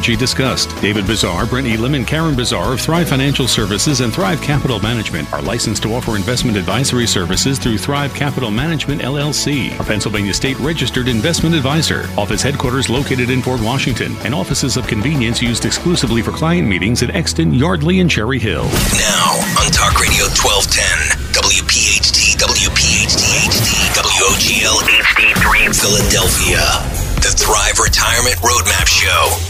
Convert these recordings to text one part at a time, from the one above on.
discussed. David Bazaar, Brent Elam, and Karen Bazaar of Thrive Financial Services and Thrive Capital Management are licensed to offer investment advisory services through Thrive Capital Management LLC, a Pennsylvania state registered investment advisor. Office headquarters located in Fort Washington, and offices of convenience used exclusively for client meetings at Exton, Yardley, and Cherry Hill. Now on Talk Radio 1210, WPHT, WPHT HD, WOGL HD3 Philadelphia. The Thrive Retirement Roadmap Show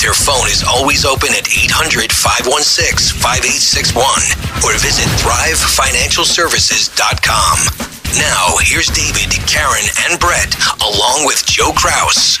Their phone is always open at 800 516 5861 or visit thrivefinancialservices.com. Now, here's David, Karen, and Brett, along with Joe Kraus.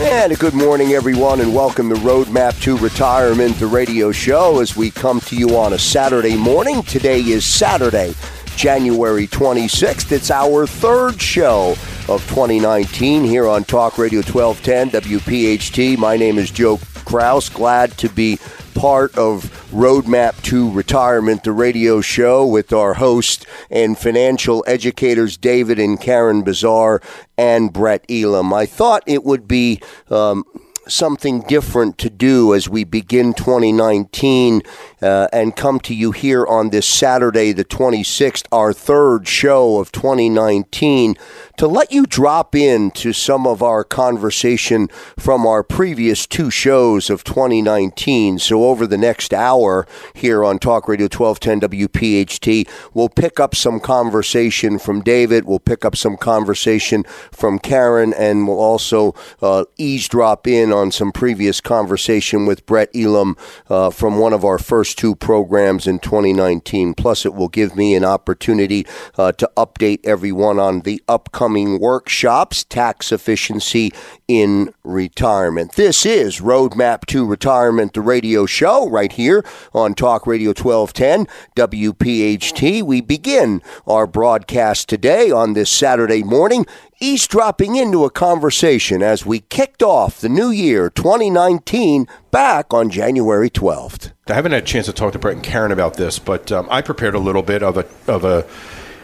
And a good morning, everyone, and welcome to Roadmap to Retirement, the radio show, as we come to you on a Saturday morning. Today is Saturday, January 26th. It's our third show of 2019 here on Talk Radio 1210 WPHT. My name is Joe Kraus. Glad to be part of Roadmap to Retirement, the radio show with our host and financial educators David and Karen Bazaar and Brett Elam. I thought it would be um, something different to do as we begin 2019 uh, and come to you here on this Saturday, the 26th, our third show of 2019, to let you drop in to some of our conversation from our previous two shows of 2019. So, over the next hour here on Talk Radio 1210 WPHT, we'll pick up some conversation from David, we'll pick up some conversation from Karen, and we'll also uh, eavesdrop in on some previous conversation with Brett Elam uh, from one of our first two programs in 2019. Plus, it will give me an opportunity uh, to update everyone on the upcoming workshops, tax efficiency in retirement. This is Roadmap to Retirement, the radio show, right here on Talk Radio 1210 WPHT. We begin our broadcast today on this Saturday morning eavesdropping into a conversation as we kicked off the new year 2019 back on January 12th. I haven't had a chance to talk to Brett and Karen about this, but um, I prepared a little bit of a of a.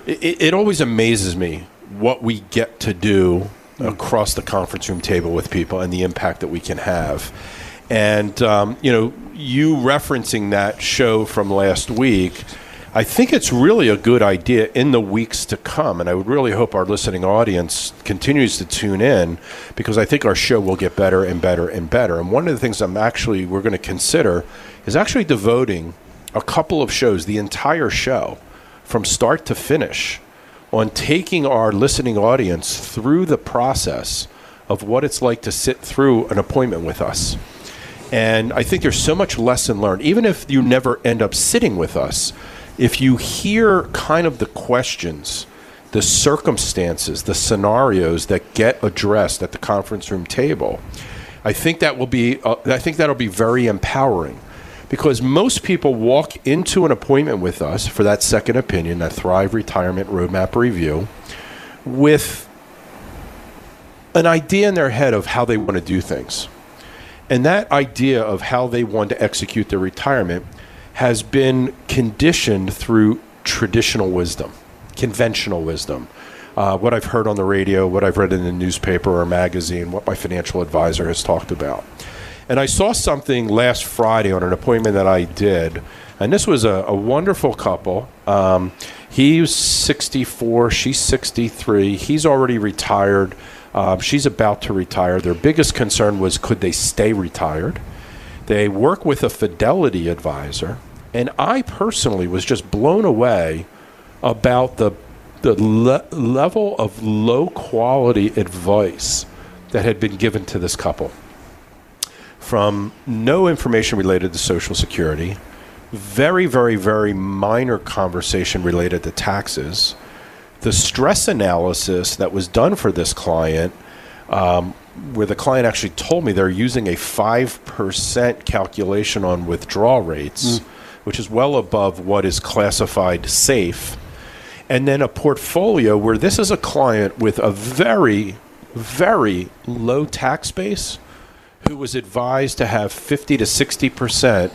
It, it always amazes me what we get to do across the conference room table with people and the impact that we can have. And, um, you know, you referencing that show from last week, I think it's really a good idea in the weeks to come. And I would really hope our listening audience continues to tune in because I think our show will get better and better and better. And one of the things I'm actually, we're going to consider is actually devoting a couple of shows, the entire show, from start to finish on taking our listening audience through the process of what it's like to sit through an appointment with us. And I think there's so much lesson learned, even if you never end up sitting with us. If you hear kind of the questions, the circumstances, the scenarios that get addressed at the conference room table, I think that will be. Uh, I think that'll be very empowering because most people walk into an appointment with us for that second opinion, that Thrive Retirement Roadmap Review, with an idea in their head of how they want to do things. And that idea of how they want to execute their retirement has been conditioned through traditional wisdom, conventional wisdom. uh, what I've heard on the radio, what I've read in the newspaper or magazine, what my financial advisor has talked about. And I saw something last Friday on an appointment that I did, and this was a, a wonderful couple. Um, he's 64, she's 63. He's already retired. Um, she's about to retire. Their biggest concern was could they stay retired? They work with a fidelity advisor, and I personally was just blown away about the the le- level of low quality advice that had been given to this couple from no information related to Social Security, very, very, very minor conversation related to taxes. The stress analysis that was done for this client, um, where the client actually told me they're using a 5% calculation on withdrawal rates, mm. Which is well above what is classified safe and then a portfolio where this is a client with a very, very low tax base who was advised to have 50 to 60 percent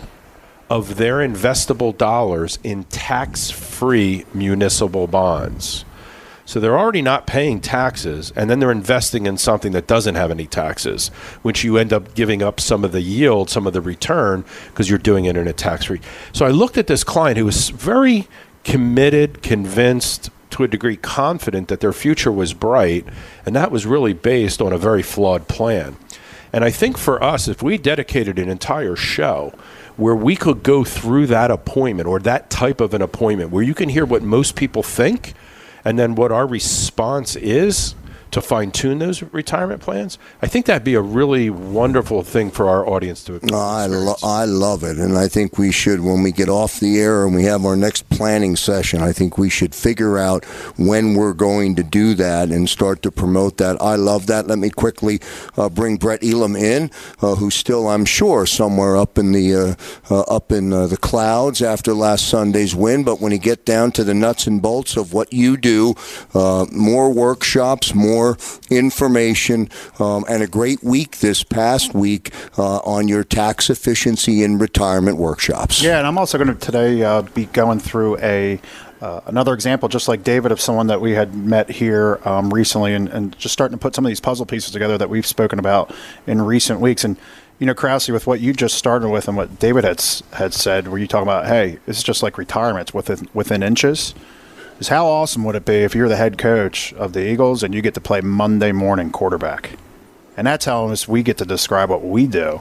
of their investable dollars in tax free municipal bonds. So they're already not paying taxes, and then they're investing in something that doesn't have any taxes, which you end up giving up some of the yield, some of the return, because you're doing it in a tax free. So I looked at this client who was very committed, convinced, to a degree confident that their future was bright, and that was really based on a very flawed plan. And I think for us, if we dedicated an entire show where we could go through that appointment or that type of an appointment where you can hear what most people think and then what our response is to fine tune those retirement plans. I think that'd be a really wonderful thing for our audience to. No, I, lo- I love it, and I think we should when we get off the air and we have our next planning session. I think we should figure out when we're going to do that and start to promote that. I love that. Let me quickly uh, bring Brett Elam in, uh, who's still, I'm sure, somewhere up in the uh, uh up in uh, the clouds after last Sunday's win. But when you get down to the nuts and bolts of what you do, uh, more workshops, more more information um, and a great week this past week uh, on your tax efficiency in retirement workshops. Yeah, and I'm also going to today uh, be going through a uh, another example, just like David, of someone that we had met here um, recently, and, and, just starting to put some of these puzzle pieces together that we've spoken about in recent weeks. And you know, Krause, with what you just started with and what David had had said, where you talk about, hey, it's just like retirement within within inches is how awesome would it be if you're the head coach of the Eagles and you get to play Monday morning quarterback? And that's how we get to describe what we do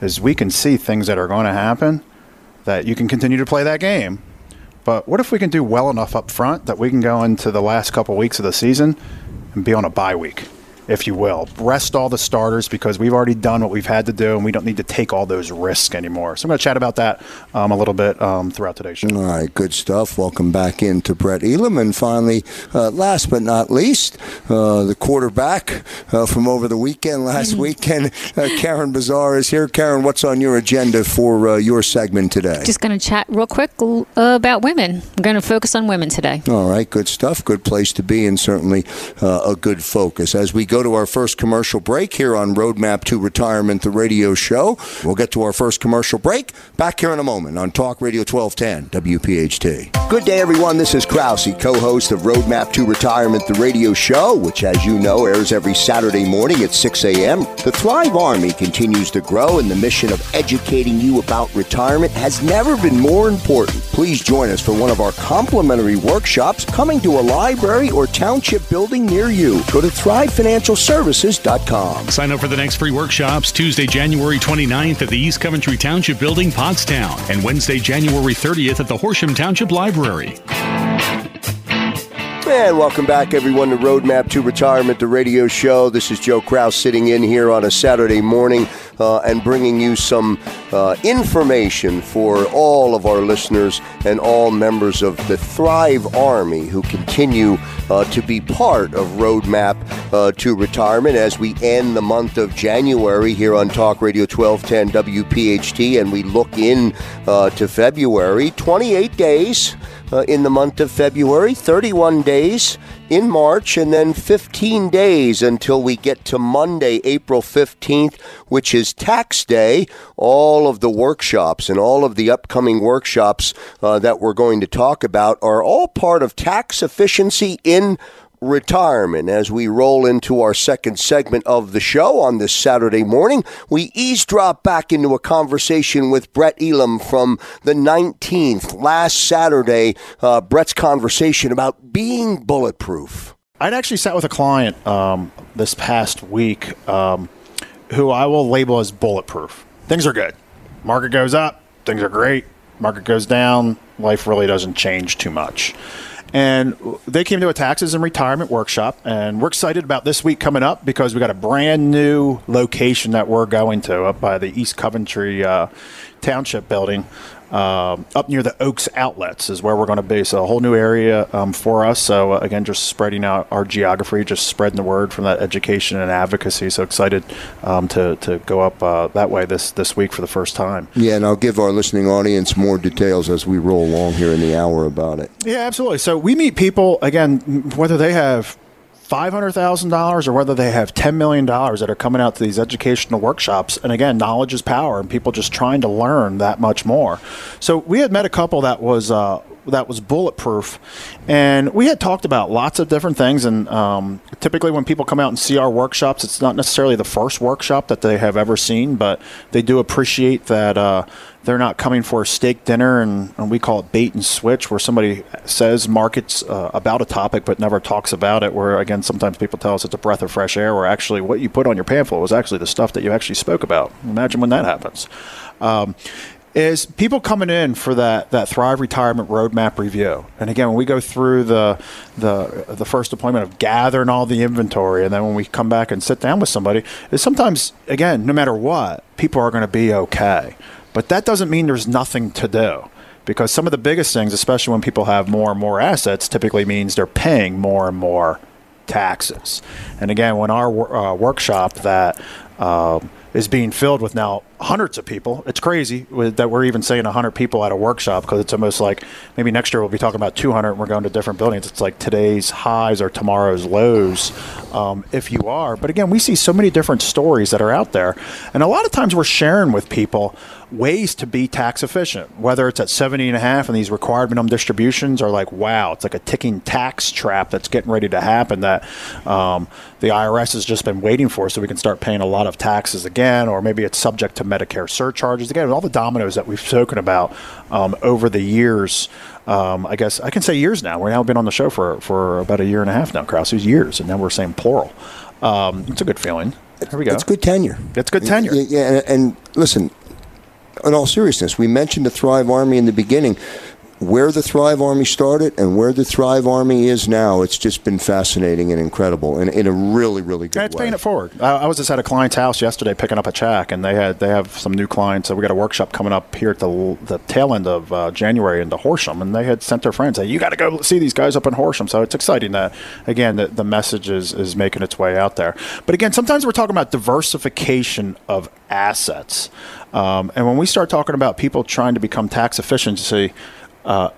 is we can see things that are going to happen that you can continue to play that game. But what if we can do well enough up front that we can go into the last couple weeks of the season and be on a bye week? If you will. Rest all the starters because we've already done what we've had to do, and we don't need to take all those risks anymore. So I'm going to chat about that um, a little bit um, throughout today's show. All right, good stuff. Welcome back into Brett Elam. And finally, uh, last but not least, uh, the quarterback uh, from over the weekend, last weekend, uh, Karen Bazaar is here. Karen, what's on your agenda for uh, your segment today? Just going to chat real quick about women. I'm going to focus on women today. All right, good stuff. Good place to be, and certainly uh, a good focus. As we go go to our first commercial break here on Roadmap to Retirement, the radio show. We'll get to our first commercial break back here in a moment on Talk Radio 1210 WPHT. Good day, everyone. This is Krause, co host of Roadmap to Retirement, the radio show, which, as you know, airs every Saturday morning at 6 a.m. The Thrive Army continues to grow, and the mission of educating you about retirement has never been more important. Please join us for one of our complimentary workshops coming to a library or township building near you. Go to Thrive Financial financialservices.com. Sign up for the next free workshops Tuesday, January 29th at the East Coventry Township Building, Pottstown, and Wednesday, January 30th at the Horsham Township Library. And welcome back, everyone, to Roadmap to Retirement, the radio show. This is Joe Krause sitting in here on a Saturday morning uh, and bringing you some uh, information for all of our listeners and all members of the Thrive Army who continue uh, to be part of Roadmap uh, to Retirement as we end the month of January here on Talk Radio 1210 WPHT and we look in uh, to February. 28 days uh, in the month of February, 31 days in March, and then 15 days until we get to Monday, April 15th, which is tax day. All of the workshops and all of the upcoming workshops uh, that we're going to talk about are all part of tax efficiency in retirement. As we roll into our second segment of the show on this Saturday morning, we eavesdrop back into a conversation with Brett Elam from the 19th. Last Saturday, uh, Brett's conversation about being bulletproof. I'd actually sat with a client um, this past week um, who I will label as bulletproof. Things are good. Market goes up, things are great. Market goes down, life really doesn't change too much. And they came to a taxes and retirement workshop, and we're excited about this week coming up because we got a brand new location that we're going to up by the East Coventry uh, Township building. Um, up near the Oaks outlets is where we're going to be. So a whole new area um, for us. So uh, again, just spreading out our geography, just spreading the word from that education and advocacy. So excited um, to, to go up uh, that way this this week for the first time. Yeah, and I'll give our listening audience more details as we roll along here in the hour about it. Yeah, absolutely. So we meet people again, whether they have $500,000 or whether they have $10 million that are coming out to these educational workshops. And again, knowledge is power and people just trying to learn that much more. So we had met a couple that was, uh, that was bulletproof. And we had talked about lots of different things. And um, typically, when people come out and see our workshops, it's not necessarily the first workshop that they have ever seen, but they do appreciate that uh, they're not coming for a steak dinner and, and, we call it bait and switch where somebody says markets uh, about a topic but never talks about it where again sometimes people tell us it's a breath of fresh air where actually what you put on your pamphlet was actually the stuff that you actually spoke about imagine when that happens um, is people coming in for that, that Thrive Retirement Roadmap review. And again, when we go through the, the, the first appointment of gathering all the inventory, and then when we come back and sit down with somebody, is sometimes, again, no matter what, people are going to be okay. But that doesn't mean there's nothing to do because some of the biggest things, especially when people have more and more assets, typically means they're paying more and more taxes. And again, when our uh, workshop that uh, is being filled with now hundreds of people. It's crazy that we're even saying 100 people at a workshop because it's almost like maybe next year we'll be talking about 200 and we're going to different buildings. It's like today's highs are tomorrow's lows, um, if you are. But again, we see so many different stories that are out there. And a lot of times we're sharing with people ways to be tax efficient, whether it's at 70 and a half and these required minimum distributions are like, wow, it's like a ticking tax trap that's getting ready to happen that um, the IRS has just been waiting for so we can start paying a lot of taxes again, or maybe it's subject to Medicare surcharges. Again, all the dominoes that we've spoken about um, over the years. Um, I guess I can say years now. We've now been on the show for, for about a year and a half now, Kraus. It's years, and now we're saying plural. Um, it's a good feeling. There we go. It's good tenure. It's good tenure. Yeah, yeah and, and listen, in all seriousness, we mentioned the Thrive Army in the beginning where the Thrive Army started and where the Thrive Army is now, it's just been fascinating and incredible, and in a really, really good yeah, it's way. paying it forward. I, I, was just at a client's house yesterday picking up a check, and they had they have some new clients. So we got a workshop coming up here at the the tail end of uh, January into Horsham, and they had sent their friends, "Hey, you got to go see these guys up in Horsham." So it's exciting that again the, the message is is making its way out there. But again, sometimes we're talking about diversification of assets, um, and when we start talking about people trying to become tax efficiency uh,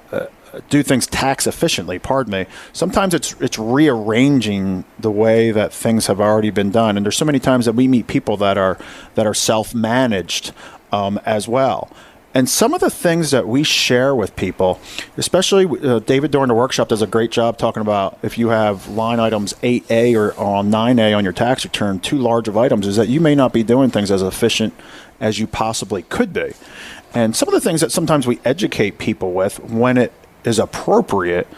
do things tax efficiently. Pardon me. Sometimes it's it's rearranging the way that things have already been done, and there's so many times that we meet people that are that are self managed um, as well. And some of the things that we share with people, especially uh, David during the workshop does a great job talking about if you have line items 8A or on 9A on your tax return, too large of items, is that you may not be doing things as efficient as you possibly could be. And some of the things that sometimes we educate people with when it is appropriate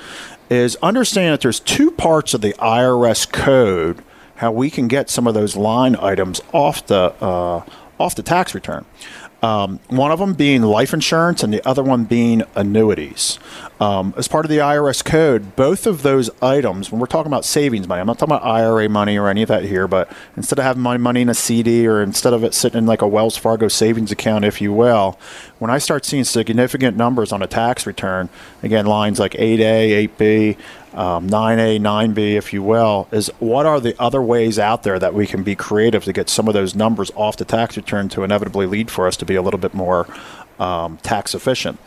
is understanding that there's two parts of the IRS code how we can get some of those line items off the uh, off the tax return. Um, one of them being life insurance and the other one being annuities. Um, as part of the IRS code, both of those items, when we're talking about savings money, I'm not talking about IRA money or any of that here, but instead of having my money in a CD or instead of it sitting in like a Wells Fargo savings account, if you will, when I start seeing significant numbers on a tax return, again, lines like 8A, 8B, um, 9A, 9B, if you will, is what are the other ways out there that we can be creative to get some of those numbers off the tax return to inevitably lead for us to be a little bit more um, tax efficient.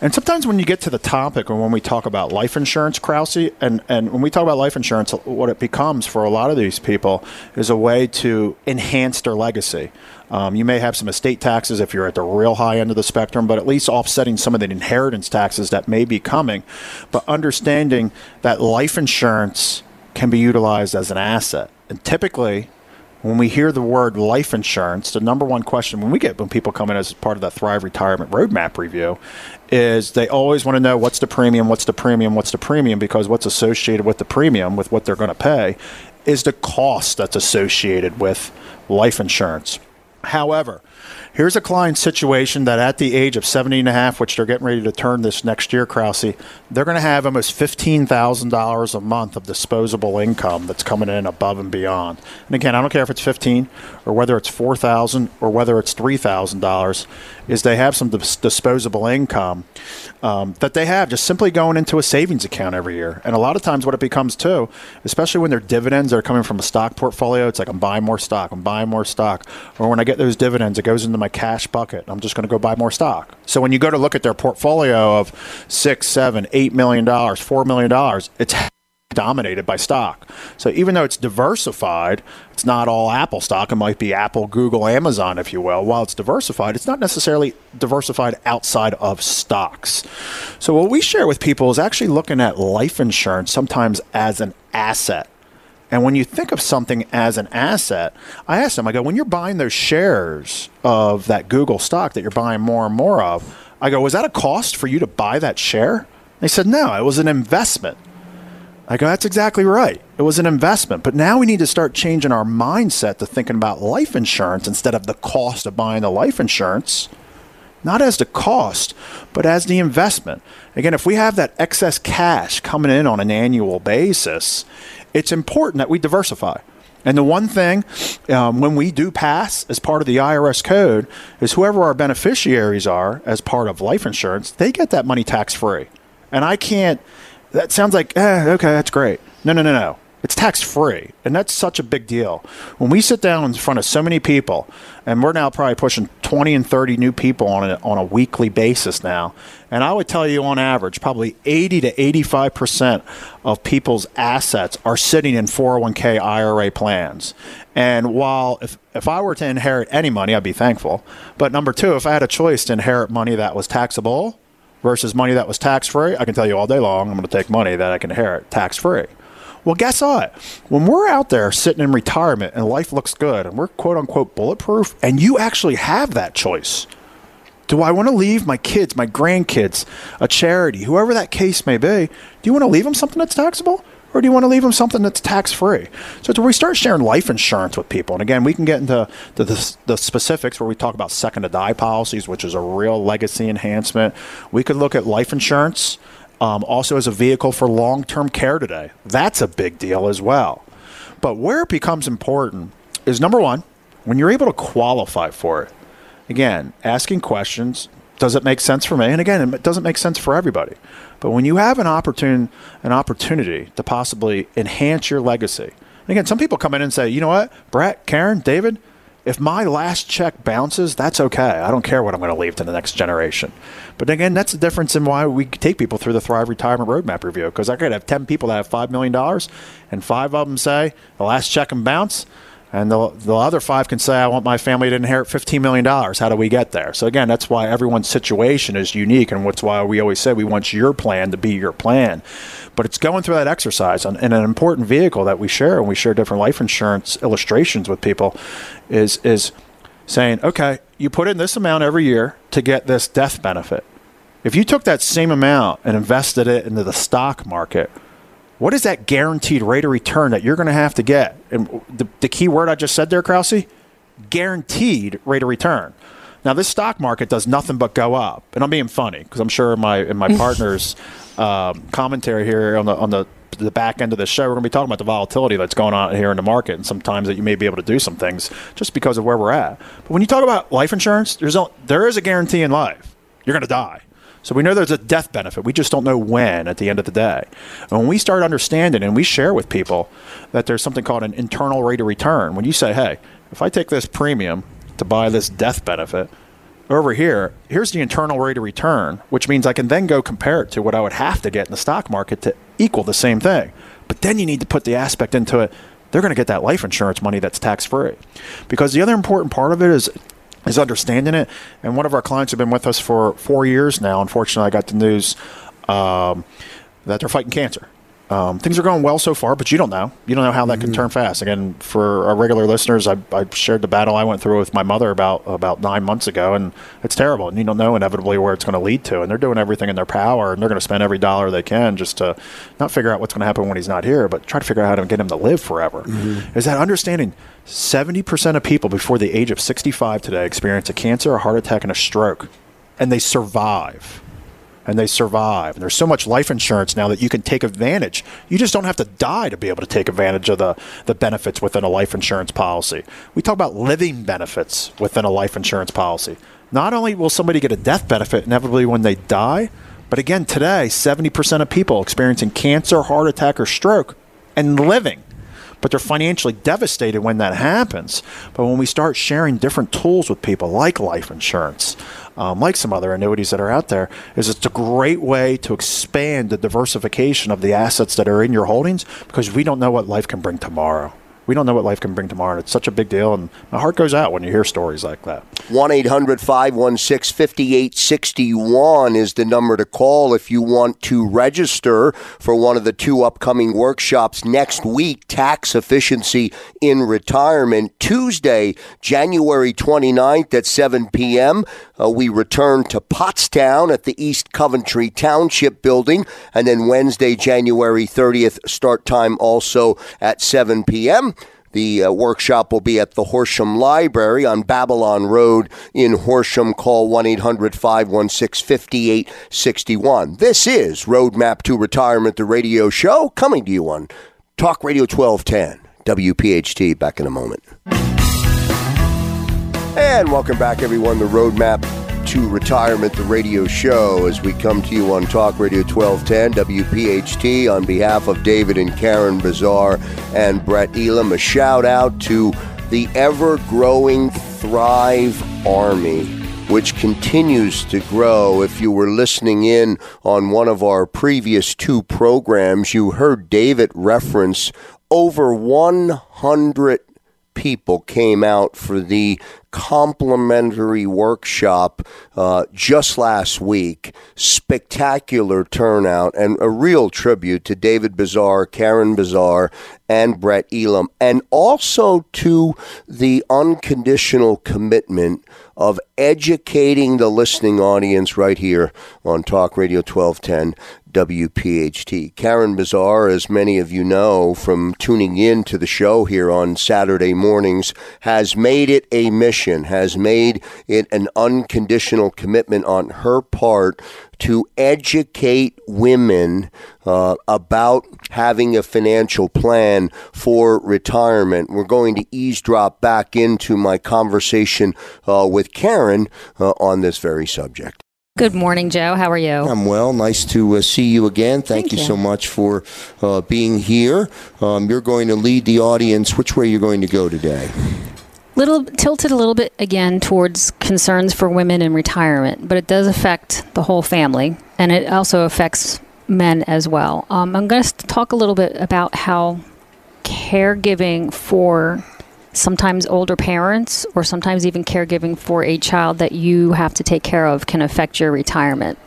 And sometimes when you get to the topic, or when we talk about life insurance, Krause, and, and when we talk about life insurance, what it becomes for a lot of these people is a way to enhance their legacy. Um, you may have some estate taxes if you're at the real high end of the spectrum, but at least offsetting some of the inheritance taxes that may be coming. But understanding that life insurance can be utilized as an asset. And typically, when we hear the word life insurance, the number one question when we get when people come in as part of that Thrive Retirement Roadmap review is they always want to know what's the premium, what's the premium, what's the premium, because what's associated with the premium, with what they're going to pay, is the cost that's associated with life insurance. However, Here's a client situation that at the age of 70 and a half, which they're getting ready to turn this next year, Krause, they're going to have almost $15,000 a month of disposable income that's coming in above and beyond. And again, I don't care if it's 15 or whether it's 4000 or whether it's $3,000, is they have some dis- disposable income um, that they have just simply going into a savings account every year. And a lot of times what it becomes too, especially when their dividends are coming from a stock portfolio, it's like I'm buying more stock, I'm buying more stock. Or when I get those dividends, it goes into my my cash bucket. I'm just going to go buy more stock. So when you go to look at their portfolio of six, seven, eight million dollars, four million dollars, it's dominated by stock. So even though it's diversified, it's not all Apple stock. It might be Apple, Google, Amazon, if you will. While it's diversified, it's not necessarily diversified outside of stocks. So what we share with people is actually looking at life insurance sometimes as an asset. And when you think of something as an asset, I ask them, I go, when you're buying those shares of that Google stock that you're buying more and more of, I go, was that a cost for you to buy that share? They said, no, it was an investment. I go, that's exactly right. It was an investment. But now we need to start changing our mindset to thinking about life insurance instead of the cost of buying the life insurance, not as the cost, but as the investment. Again, if we have that excess cash coming in on an annual basis, it's important that we diversify. And the one thing, um, when we do pass as part of the IRS code, is whoever our beneficiaries are as part of life insurance, they get that money tax free. And I can't, that sounds like, eh, okay, that's great. No, no, no, no. It's tax free. And that's such a big deal. When we sit down in front of so many people, and we're now probably pushing 20 and 30 new people on a, on a weekly basis now. And I would tell you on average, probably 80 to 85% of people's assets are sitting in 401k IRA plans. And while if, if I were to inherit any money, I'd be thankful. But number two, if I had a choice to inherit money that was taxable versus money that was tax free, I can tell you all day long, I'm going to take money that I can inherit tax free. Well, guess what? When we're out there sitting in retirement and life looks good and we're quote unquote bulletproof, and you actually have that choice. Do I want to leave my kids, my grandkids, a charity, whoever that case may be? Do you want to leave them something that's taxable? Or do you want to leave them something that's tax free? So, do we start sharing life insurance with people? And again, we can get into the, the, the specifics where we talk about second to die policies, which is a real legacy enhancement. We could look at life insurance um, also as a vehicle for long term care today. That's a big deal as well. But where it becomes important is number one, when you're able to qualify for it, again, asking questions does it make sense for me? And again, it doesn't make sense for everybody. But when you have an opportune an opportunity to possibly enhance your legacy, and again, some people come in and say, you know what, Brett, Karen, David, if my last check bounces, that's okay. I don't care what I'm going to leave to the next generation. But again, that's the difference in why we take people through the Thrive Retirement Roadmap Review. Because I could have 10 people that have $5 million, and five of them say the last check and bounce, and the, the other five can say, I want my family to inherit $15 million. How do we get there? So, again, that's why everyone's situation is unique, and what's why we always say we want your plan to be your plan. But it's going through that exercise and, and an important vehicle that we share, and we share different life insurance illustrations with people, is, is saying, okay, you put in this amount every year to get this death benefit. If you took that same amount and invested it into the stock market, what is that guaranteed rate of return that you're going to have to get? And the, the key word I just said there, Krause, guaranteed rate of return. Now, this stock market does nothing but go up, and I'm being funny because I'm sure my in my partner's um, commentary here on the on the the back end of the show, we're going to be talking about the volatility that's going on here in the market, and sometimes that you may be able to do some things just because of where we're at. But when you talk about life insurance, there's a, there is a guarantee in life. You're going to die. So we know there's a death benefit. We just don't know when at the end of the day. And when we start understanding and we share with people that there's something called an internal rate of return, when you say, hey, if I take this premium to buy this death benefit, over here, here's the internal rate of return, which means I can then go compare it to what I would have to get in the stock market to equal the same thing. But then you need to put the aspect into it. They're going to get that life insurance money that's tax free. Because the other important part of it is is understanding it. And one of our clients have been with us for four years now. Unfortunately, I got the news um, that they're fighting cancer. Um, things are going well so far, but you don't know. You don't know how that can turn fast. Again, for our regular listeners, I, I shared the battle I went through with my mother about about nine months ago, and it's terrible. And you don't know inevitably where it's going to lead to. And they're doing everything in their power, and they're going to spend every dollar they can just to not figure out what's going to happen when he's not here, but try to figure out how to get him to live forever. Is that understanding? Seventy percent of people before the age of sixty-five today experience a cancer, a heart attack, and a stroke, and they survive and they survive. And there's so much life insurance now that you can take advantage. You just don't have to die to be able to take advantage of the, the benefits within a life insurance policy. We talk about living benefits within a life insurance policy. Not only will somebody get a death benefit inevitably when they die, but again, today, 70% of people experiencing cancer, heart attack, or stroke and living but they're financially devastated when that happens. But when we start sharing different tools with people, like life insurance, um, like some other annuities that are out there, is it's a great way to expand the diversification of the assets that are in your holdings because we don't know what life can bring tomorrow. We don't know what life can bring tomorrow. It's such a big deal. And my heart goes out when you hear stories like that. 1 800 516 5861 is the number to call if you want to register for one of the two upcoming workshops next week Tax Efficiency in Retirement. Tuesday, January 29th at 7 p.m., uh, we return to Pottstown at the East Coventry Township Building. And then Wednesday, January 30th, start time also at 7 p.m. The uh, workshop will be at the Horsham Library on Babylon Road in Horsham. Call 1 800 516 5861. This is Roadmap to Retirement, the radio show, coming to you on Talk Radio 1210, WPHT. Back in a moment. And welcome back, everyone. The Roadmap to Retirement, the radio show, as we come to you on Talk Radio 1210, WPHT, on behalf of David and Karen Bazaar and Brett Elam. A shout out to the ever growing Thrive Army. Which continues to grow. If you were listening in on one of our previous two programs, you heard David reference over 100 people came out for the complimentary workshop uh, just last week. Spectacular turnout and a real tribute to David Bazar, Karen Bazar, and Brett Elam, and also to the unconditional commitment of educating the listening audience right here on Talk Radio 1210 WPHT. Karen Bazaar, as many of you know from tuning in to the show here on Saturday mornings, has made it a mission, has made it an unconditional commitment on her part to educate women uh, about having a financial plan for retirement. We're going to eavesdrop back into my conversation uh, with Karen uh, on this very subject. Good morning, Joe. How are you? I'm well. Nice to uh, see you again. Thank, Thank you, you. so much for uh, being here. Um, you're going to lead the audience. Which way you're going to go today? Little tilted a little bit again towards concerns for women in retirement, but it does affect the whole family, and it also affects men as well. Um, I'm going to talk a little bit about how caregiving for sometimes older parents or sometimes even caregiving for a child that you have to take care of can affect your retirement.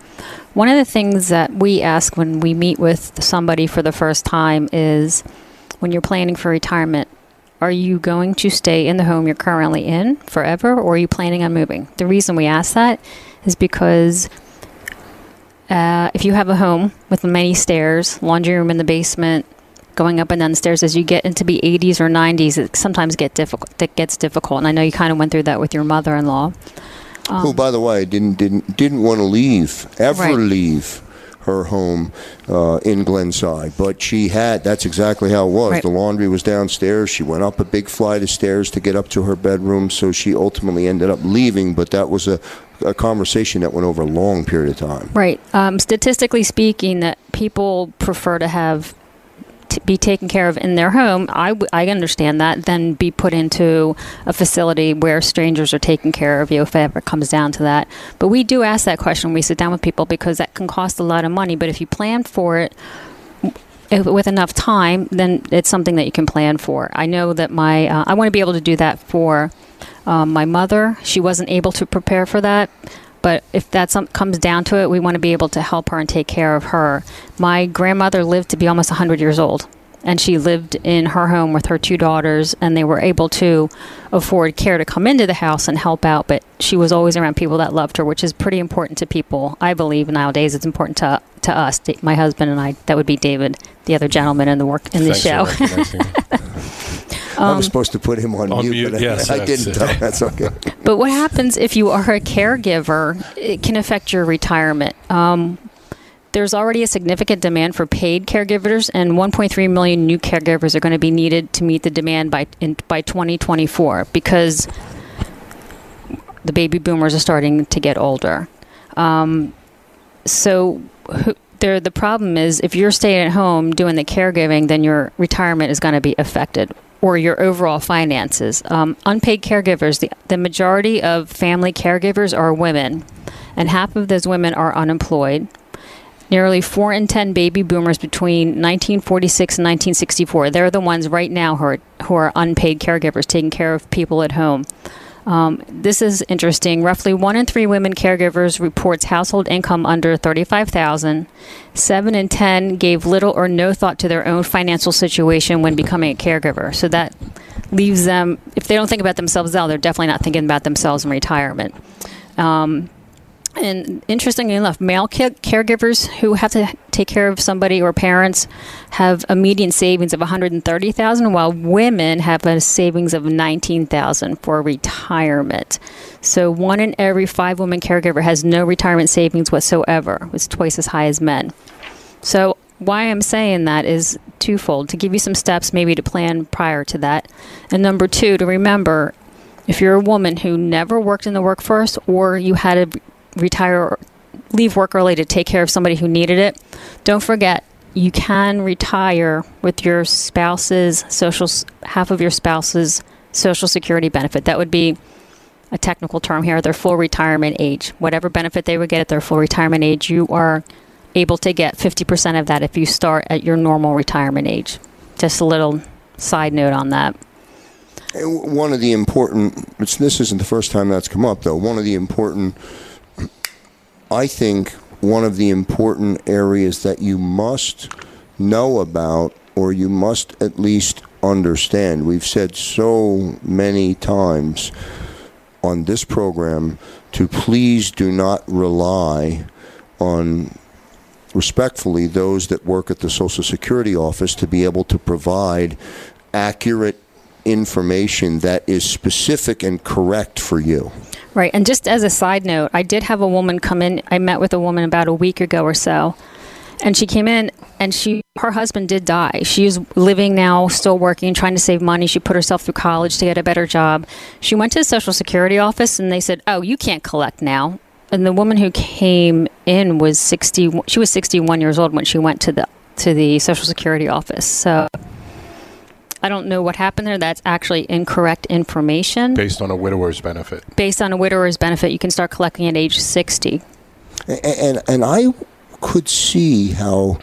One of the things that we ask when we meet with somebody for the first time is when you're planning for retirement, are you going to stay in the home you're currently in forever or are you planning on moving? The reason we ask that is because uh, if you have a home with many stairs, laundry room in the basement, going up and down the stairs as you get into the 80s or 90s, it sometimes get difficult. It gets difficult, and I know you kind of went through that with your mother-in-law. Who, by the way, didn't didn't didn't want to leave ever Right. leave her home uh, in Glenside, but she had. That's exactly how it was. Right. The laundry was downstairs. She went up a big flight of stairs to get up to her bedroom, so she ultimately ended up leaving. But that was a a conversation that went over a long period of time. Right. Um, statistically speaking, that people prefer to have to be taken care of in their home. I, w- I understand that. Than be put into a facility where strangers are taking care of you if it ever comes down to that. But we do ask that question when we sit down with people because that can cost a lot of money. But if you plan for it if, with enough time, then it's something that you can plan for. I know that my uh, I want to be able to do that for um, my mother. She wasn't able to prepare for that. But if that some, comes down to it, we want to be able to help her and take care of her. My grandmother lived to be almost 100 years old, and she lived in her home with her two daughters, and they were able to afford care to come into the house and help out. But she was always around people that loved her, which is pretty important to people. I believe nowadays it's important to to us, my husband and I. That would be David, the other gentleman in the work in the show. recognizing. I was supposed to put him on, On mute, mute, but I- yes, I yes. didn't. though. That's okay. But what happens if you are a caregiver? It can affect your retirement. Um, there's already a significant demand for paid caregivers, and 1.3 million new caregivers are going to be needed to meet the demand by in, by 2024 because the baby boomers are starting to get older. Um, so who, there, the problem is if you're staying at home doing the caregiving, then your retirement is going to be affected or your overall finances. Um, unpaid caregivers, the, the majority of family caregivers are women, and half of those women are unemployed. Nearly 4 in 10 baby boomers between 1946 and 1964, they're the ones right now who are, who are unpaid caregivers taking care of people at home. Um, this is interesting. Roughly one in three women caregivers reports household income under thirty-five thousand. Seven in ten gave little or no thought to their own financial situation when becoming a caregiver. So that leaves them, if they don't think about themselves now, they're definitely not thinking about themselves in retirement. Um, and interestingly enough, male ca- caregivers who have to take care of somebody or parents have a median savings of 130,000 while women have a savings of 19,000 for retirement. So one in every 5 women caregiver has no retirement savings whatsoever. It's twice as high as men. So why I'm saying that is twofold to give you some steps maybe to plan prior to that. And number 2 to remember if you're a woman who never worked in the workforce or you had to retire or leave work early to take care of somebody who needed it, don't forget you can retire with your spouse's social half of your spouse's social security benefit. That would be a technical term here, their full retirement age. Whatever benefit they would get at their full retirement age, you are able to get 50% of that if you start at your normal retirement age. Just a little side note on that. One of the important, this isn't the first time that's come up, though. One of the important, I think, one of the important areas that you must know about or you must at least understand. We've said so many times on this program to please do not rely on respectfully those that work at the Social Security office to be able to provide accurate information that is specific and correct for you. Right. And just as a side note, I did have a woman come in. I met with a woman about a week ago or so. And she came in and she her husband did die. She's living now, still working, trying to save money. She put herself through college to get a better job. She went to the Social Security office and they said, "Oh, you can't collect now." And the woman who came in was 60 she was 61 years old when she went to the to the Social Security office. So I don't know what happened there. That's actually incorrect information. Based on a widower's benefit. Based on a widower's benefit, you can start collecting at age 60. And, and, and I could see how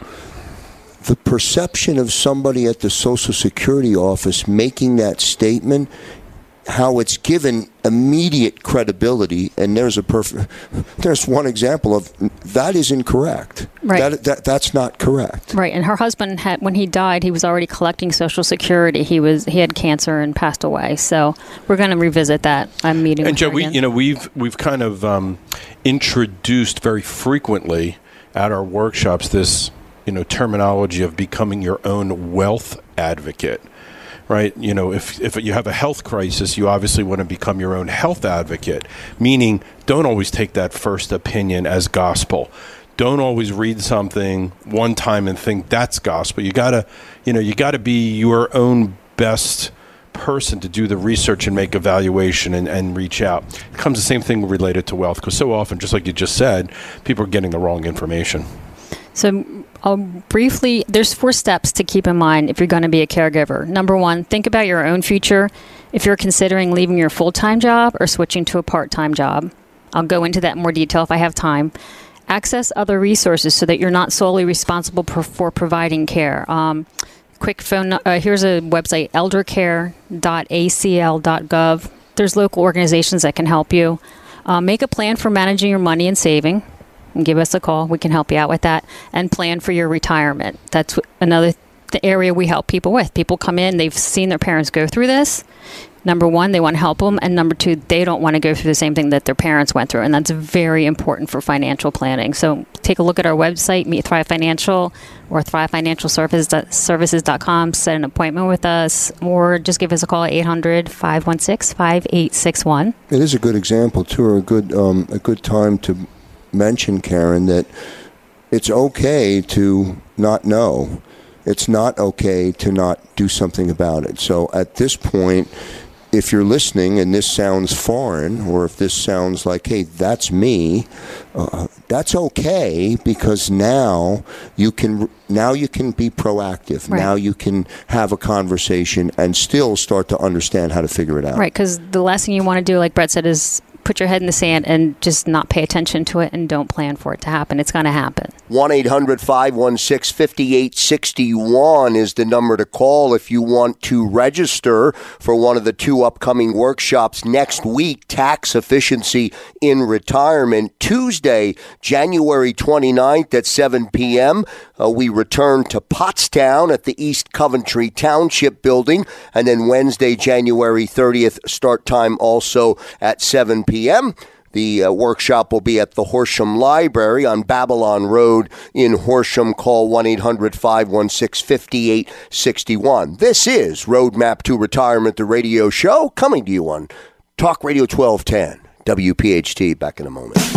the perception of somebody at the Social Security office making that statement, how it's given immediate credibility, and there's a perfect, there's one example of that is incorrect. Right. That, that that's not correct. Right, and her husband had when he died, he was already collecting Social Security. He was he had cancer and passed away. So we're going to revisit that. I'm meeting. And Joe, we again. you know we've we've kind of um, introduced very frequently at our workshops this you know terminology of becoming your own wealth advocate. Right, you know, if if you have a health crisis, you obviously want to become your own health advocate. Meaning, don't always take that first opinion as gospel. Don't always read something one time and think that's gospel. You gotta, you know, you gotta be your own best person to do the research and make evaluation and, and reach out. It comes the same thing related to wealth because so often, just like you just said, people are getting the wrong information. So I'll briefly, there's four steps to keep in mind if you're going to be a caregiver. Number one, think about your own future. If you're considering leaving your full time job or switching to a part time job, I'll go into that in more detail if I have time. Access other resources so that you're not solely responsible for, for providing care. Um, quick phone, uh, here's a website, eldercare.acl.gov. There's local organizations that can help you. Uh, make a plan for managing your money and saving. And give us a call. We can help you out with that. And plan for your retirement. That's another the area we help people with. People come in, they've seen their parents go through this. Number one, they want to help them, and number two, they don't want to go through the same thing that their parents went through, and that's very important for financial planning. So take a look at our website, Meet Thrive Financial or Thrive Financial Services.com, set an appointment with us, or just give us a call at 800 516 5861. It is a good example, too, or a good, um, a good time to mention, Karen, that it's okay to not know it's not okay to not do something about it. So at this point, if you're listening and this sounds foreign, or if this sounds like, hey, that's me, uh, that's okay because now you can now you can be proactive. Right. Now you can have a conversation and still start to understand how to figure it out. Right, because the last thing you want to do, like Brett said, is put your head in the sand and just not pay attention to it and don't plan for it to happen. It's going to happen. 1 800 516 5861 is the number to call if you want to register for one of the two upcoming workshops next week Tax Efficiency in Retirement. Tuesday, January 29th at 7 p.m. Uh, we return to Pottstown at the East Coventry Township Building. And then Wednesday, January 30th, start time also at 7 p.m. The uh, workshop will be at the Horsham Library on Babylon Road in Horsham. Call 1 800 516 5861. This is Roadmap to Retirement, the radio show, coming to you on Talk Radio 1210, WPHT. Back in a moment.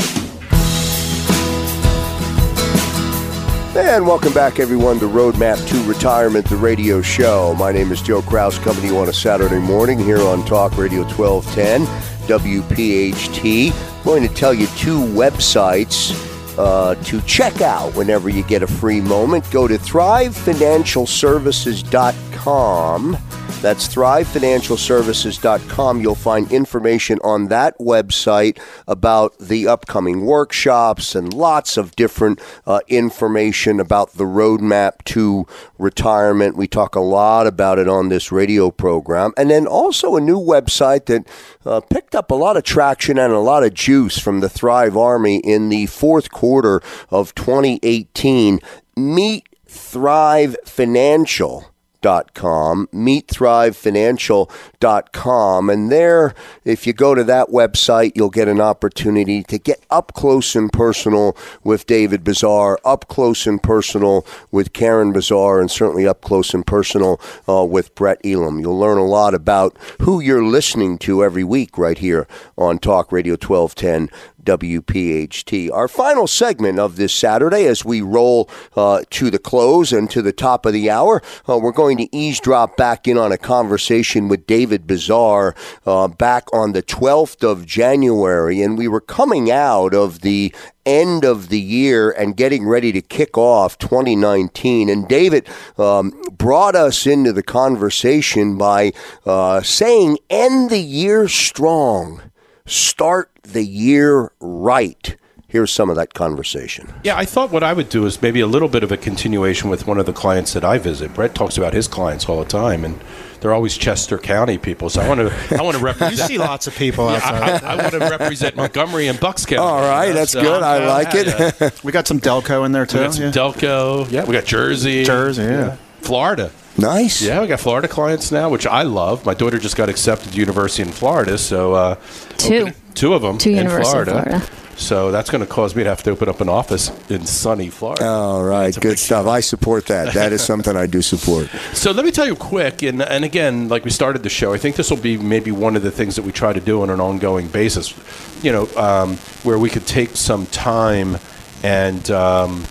And welcome back, everyone, to Roadmap to Retirement, the radio show. My name is Joe Kraus, coming to you on a Saturday morning here on Talk Radio 1210, WPHT. I'm going to tell you two websites uh, to check out whenever you get a free moment. Go to thrivefinancialservices.com that's thrivefinancialservices.com. You'll find information on that website about the upcoming workshops and lots of different uh, information about the roadmap to retirement. We talk a lot about it on this radio program. And then also a new website that uh, picked up a lot of traction and a lot of juice from the Thrive Army in the fourth quarter of 2018. Meet Thrive Financial meetthrivefinancial.com, meetthrivefinancial.com. And there, if you go to that website, you'll get an opportunity to get up close and personal with David Bazaar, up close and personal with Karen Bazaar, and certainly up close and personal uh, with Brett Elam. You'll learn a lot about who you're listening to every week right here on Talk Radio 1210 WPHT. Our final segment of this Saturday, as we roll uh, to the close and to the top of the hour, uh, we're going to eavesdrop back in on a conversation with David Bazaar uh, back on the 12th of January. And we were coming out of the end of the year and getting ready to kick off 2019. And David um, brought us into the conversation by uh, saying, end the year strong. Start the year right. Here's some of that conversation. Yeah, I thought what I would do is maybe a little bit of a continuation with one of the clients that I visit. Brett talks about his clients all the time, and they're always Chester County people. So I want to I want to represent. you see lots of people. Yeah, I, I, want to represent Montgomery and Bucks County. All right, you know? that's so, good. I like yeah, it. we got some Delco in there too. We got some yeah. Delco. Yeah, we got Jersey. Jersey. Yeah. Florida. Nice. Yeah, we got Florida clients now, which I love. My daughter just got accepted to university in Florida, so uh, two, two of them two in Florida. Florida. So that's going to cause me to have to open up an office in sunny Florida. All right, good stuff. I support that. That is something I do support. So let me tell you quick, and, and again, like we started the show, I think this will be maybe one of the things that we try to do on an ongoing basis. You know, um, where we could take some time and. Um,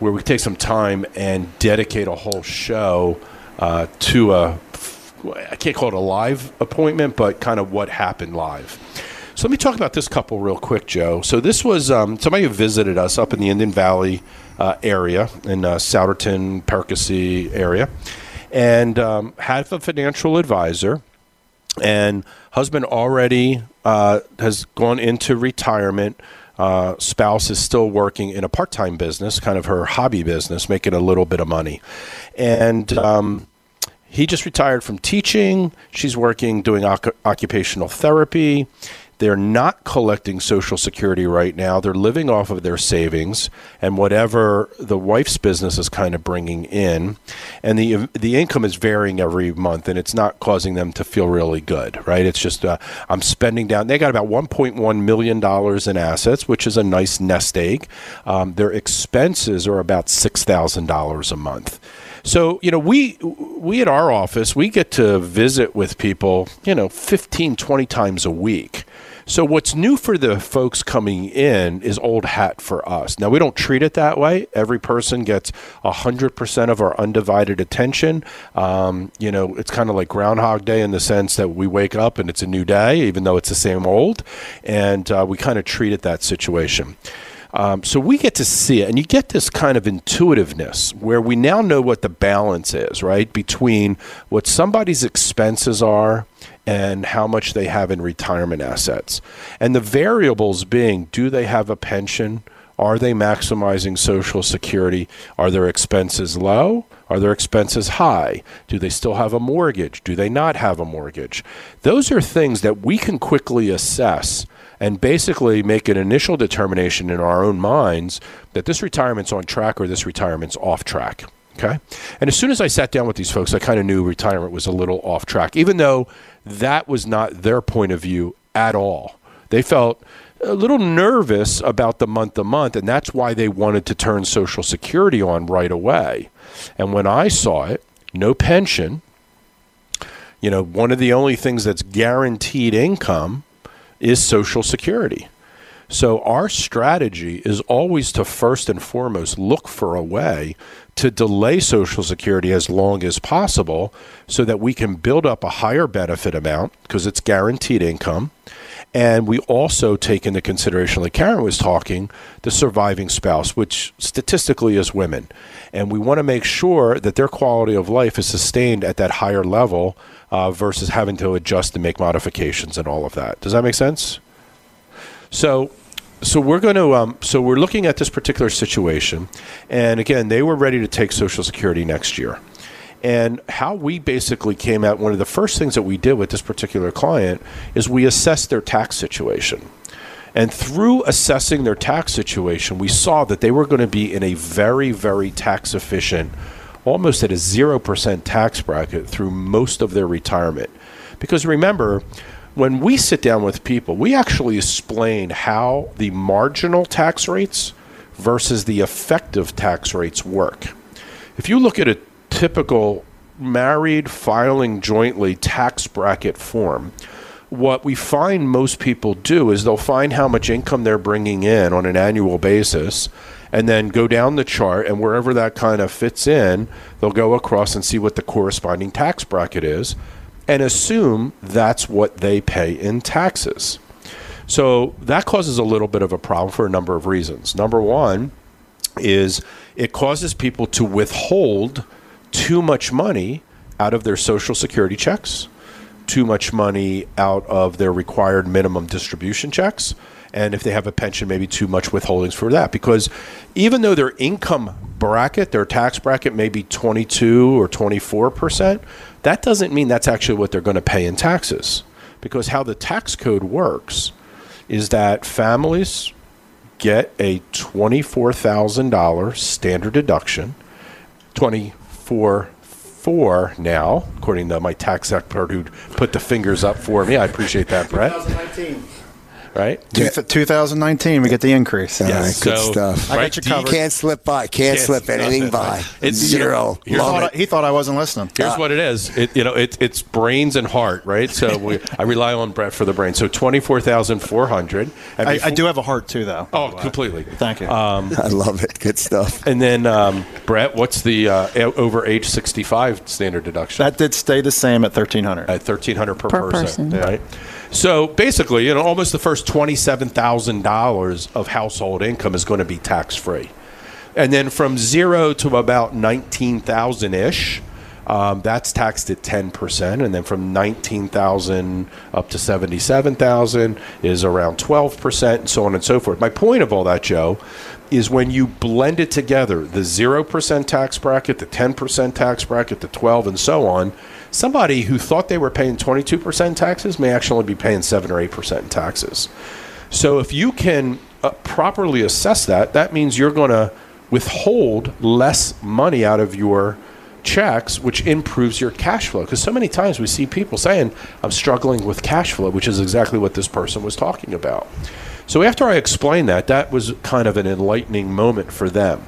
where we take some time and dedicate a whole show uh, to a I can't call it a live appointment, but kind of what happened live. So let me talk about this couple real quick, Joe. So this was um, somebody who visited us up in the Indian Valley uh, area in uh, Souderton, area, and um, had a financial advisor. And husband already uh, has gone into retirement uh, spouse is still working in a part time business, kind of her hobby business, making a little bit of money. And um, he just retired from teaching. She's working doing occupational therapy. They're not collecting Social Security right now. They're living off of their savings and whatever the wife's business is kind of bringing in, and the the income is varying every month, and it's not causing them to feel really good, right? It's just uh, I'm spending down. They got about 1.1 million dollars in assets, which is a nice nest egg. Um, their expenses are about six thousand dollars a month. So, you know, we we at our office, we get to visit with people, you know, 15, 20 times a week. So what's new for the folks coming in is old hat for us. Now we don't treat it that way. Every person gets hundred percent of our undivided attention. Um, you know, it's kind of like Groundhog Day in the sense that we wake up and it's a new day, even though it's the same old, and uh, we kind of treat it that situation. Um, so we get to see it, and you get this kind of intuitiveness where we now know what the balance is, right, between what somebody's expenses are and how much they have in retirement assets. And the variables being do they have a pension? Are they maximizing Social Security? Are their expenses low? Are their expenses high? Do they still have a mortgage? Do they not have a mortgage? Those are things that we can quickly assess and basically make an initial determination in our own minds that this retirement's on track or this retirement's off track. Okay. And as soon as I sat down with these folks, I kind of knew retirement was a little off track, even though that was not their point of view at all. They felt a little nervous about the month to month, and that's why they wanted to turn Social Security on right away. And when I saw it, no pension, you know, one of the only things that's guaranteed income is Social Security. So our strategy is always to first and foremost look for a way to delay Social Security as long as possible so that we can build up a higher benefit amount because it's guaranteed income. And we also take into consideration, like Karen was talking, the surviving spouse, which statistically is women. And we want to make sure that their quality of life is sustained at that higher level uh, versus having to adjust and make modifications and all of that. Does that make sense? So so we're going to um, so we're looking at this particular situation and again they were ready to take social security next year. And how we basically came out one of the first things that we did with this particular client is we assessed their tax situation. And through assessing their tax situation we saw that they were going to be in a very very tax efficient almost at a 0% tax bracket through most of their retirement. Because remember when we sit down with people, we actually explain how the marginal tax rates versus the effective tax rates work. If you look at a typical married filing jointly tax bracket form, what we find most people do is they'll find how much income they're bringing in on an annual basis and then go down the chart and wherever that kind of fits in, they'll go across and see what the corresponding tax bracket is and assume that's what they pay in taxes. So that causes a little bit of a problem for a number of reasons. Number one is it causes people to withhold too much money out of their Social Security checks, too much money out of their required minimum distribution checks, and if they have a pension, maybe too much withholdings for that. Because even though their income bracket, their tax bracket may be 22 or 24 percent, that doesn't mean that's actually what they're going to pay in taxes. Because how the tax code works is that families get a $24,000 standard deduction, 24 four now, according to my tax expert who put the fingers up for me. I appreciate that, Brett. 2019 right? Yeah. 2019, we get the increase. All yeah, right, good stuff. I got you covered. Can't slip by. Can't, can't slip anything by. It's zero. He thought, I, he thought I wasn't listening. Here's uh, what it is. It, you know, it, it's brains and heart, right? So we, I rely on Brett for the brain. So twenty four thousand four hundred. I, I, do have a heart too, though. Oh, completely. Thank you. Um, I love it. Good stuff. And then um, Brett, what's the uh, over age sixty five standard deduction? That did stay the same at thirteen hundred. At thirteen hundred per, per person, person, right? So basically, you know, almost the first thousand dollars of household income is going to be tax-free, and then from zero to about nineteen thousand ish. Um, that's taxed at 10%, and then from 19,000 up to 77,000 is around 12%, and so on and so forth. My point of all that, Joe, is when you blend it together, the 0% tax bracket, the 10% tax bracket, the 12, and so on, somebody who thought they were paying 22% taxes may actually be paying 7 or 8% in taxes. So if you can uh, properly assess that, that means you're going to withhold less money out of your checks, which improves your cash flow. Because so many times we see people saying, I'm struggling with cash flow, which is exactly what this person was talking about. So after I explained that, that was kind of an enlightening moment for them.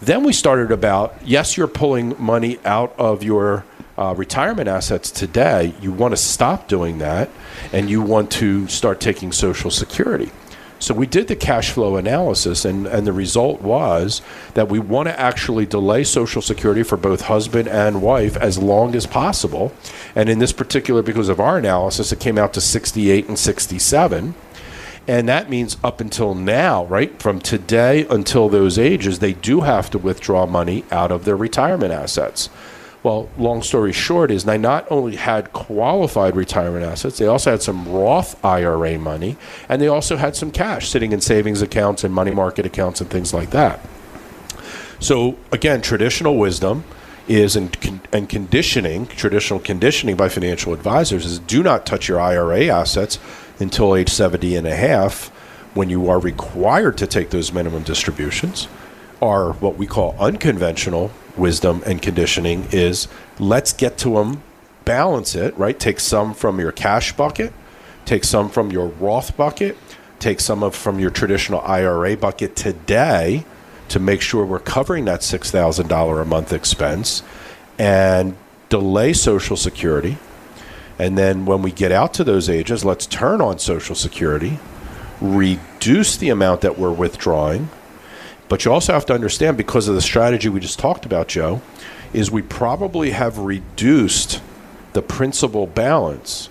Then we started about yes, you're pulling money out of your uh, retirement assets today. You want to stop doing that and you want to start taking Social Security. So we did the cash flow analysis, and, and the result was that we want to actually delay Social Security for both husband and wife as long as possible. And in this particular, because of our analysis, it came out to 68 and 67. And that means up until now, right, from today until those ages, they do have to withdraw money out of their retirement assets. Well, long story short is they not only had qualified retirement assets, they also had some Roth IRA money, and they also had some cash sitting in savings accounts and money market accounts and things like that. So again, traditional wisdom is and, and conditioning, traditional conditioning by financial advisors is do not touch your IRA assets until age 70 and a half when you are required to take those minimum distributions are what we call unconventional wisdom and conditioning is let's get to them, balance it, right? Take some from your cash bucket, take some from your Roth bucket, take some of from your traditional IRA bucket today to make sure we're covering that $6,000 a month expense and delay Social Security. And then when we get out to those ages, let's turn on Social Security, reduce the amount that we're withdrawing but you also have to understand because of the strategy we just talked about, Joe, is we probably have reduced the principal balance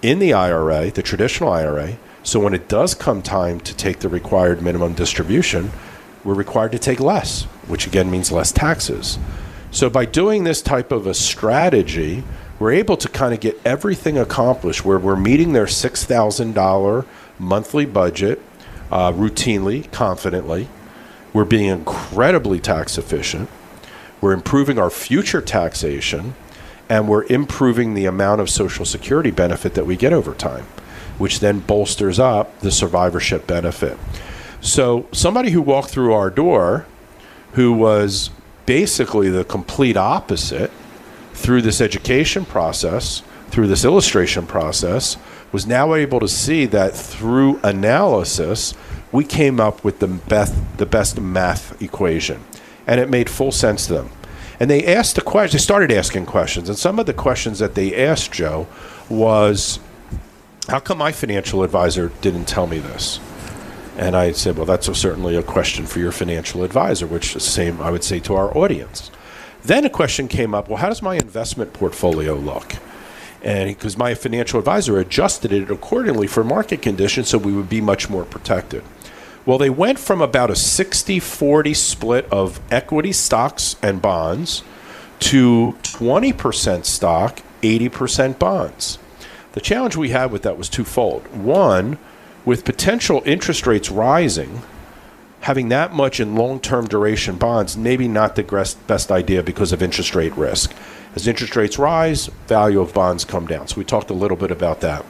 in the IRA, the traditional IRA. So when it does come time to take the required minimum distribution, we're required to take less, which again means less taxes. So by doing this type of a strategy, we're able to kind of get everything accomplished where we're meeting their $6,000 monthly budget uh, routinely, confidently we're being incredibly tax efficient. We're improving our future taxation, and we're improving the amount of Social Security benefit that we get over time, which then bolsters up the survivorship benefit. So, somebody who walked through our door who was basically the complete opposite through this education process, through this illustration process, was now able to see that through analysis, we came up with the best the best math equation, and it made full sense to them. And they asked the question. They started asking questions, and some of the questions that they asked Joe was, "How come my financial advisor didn't tell me this?" And I said, "Well, that's a, certainly a question for your financial advisor," which is the same I would say to our audience. Then a question came up. Well, how does my investment portfolio look? and because my financial advisor adjusted it accordingly for market conditions so we would be much more protected. Well, they went from about a 60 40 split of equity stocks and bonds to 20% stock, 80% bonds. The challenge we had with that was twofold. One, with potential interest rates rising, having that much in long term duration bonds, maybe not the best idea because of interest rate risk. As interest rates rise, value of bonds come down. So we talked a little bit about that.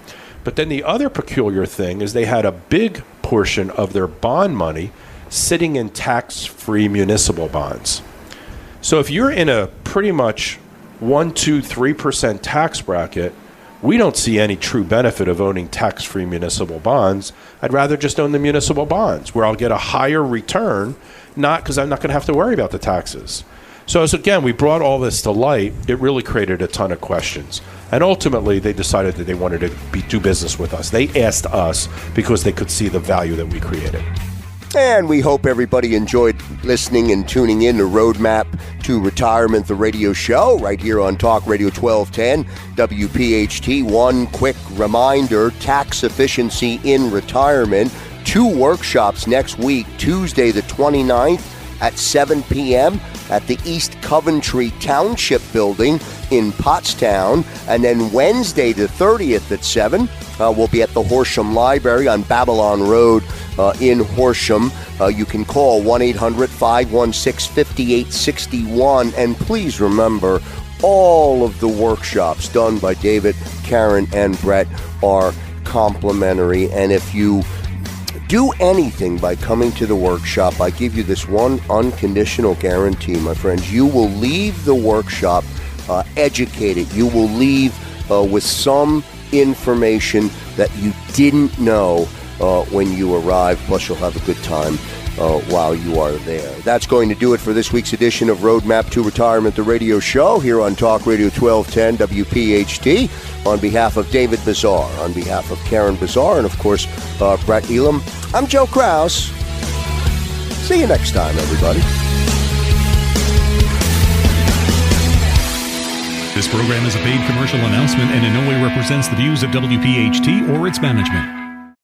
But then the other peculiar thing is they had a big portion of their bond money sitting in tax free municipal bonds. So if you're in a pretty much 1, 2, 3% tax bracket, we don't see any true benefit of owning tax free municipal bonds. I'd rather just own the municipal bonds where I'll get a higher return, not because I'm not going to have to worry about the taxes. So, as again, we brought all this to light, it really created a ton of questions. And ultimately, they decided that they wanted to be, do business with us. They asked us because they could see the value that we created. And we hope everybody enjoyed listening and tuning in to Roadmap to Retirement, the radio show, right here on Talk Radio 1210, WPHT. One quick reminder tax efficiency in retirement. Two workshops next week, Tuesday the 29th at 7 p.m. at the East Coventry Township Building in Pottstown. And then Wednesday, the 30th at 7, uh, we'll be at the Horsham Library on Babylon Road uh, in Horsham. Uh, you can call 1 800 516 5861. And please remember, all of the workshops done by David, Karen, and Brett are complimentary. And if you do anything by coming to the workshop, I give you this one unconditional guarantee, my friends. You will leave the workshop uh, educated. You will leave uh, with some information that you didn't know uh, when you arrive. Plus, you'll have a good time uh, while you are there. That's going to do it for this week's edition of Roadmap to Retirement, the radio show here on Talk Radio 1210 WPHT. On behalf of David Bazaar, on behalf of Karen Bazaar, and of course, uh, Brett Elam, I'm Joe Kraus. See you next time, everybody. This program is a paid commercial announcement and in no way represents the views of WPHT or its management.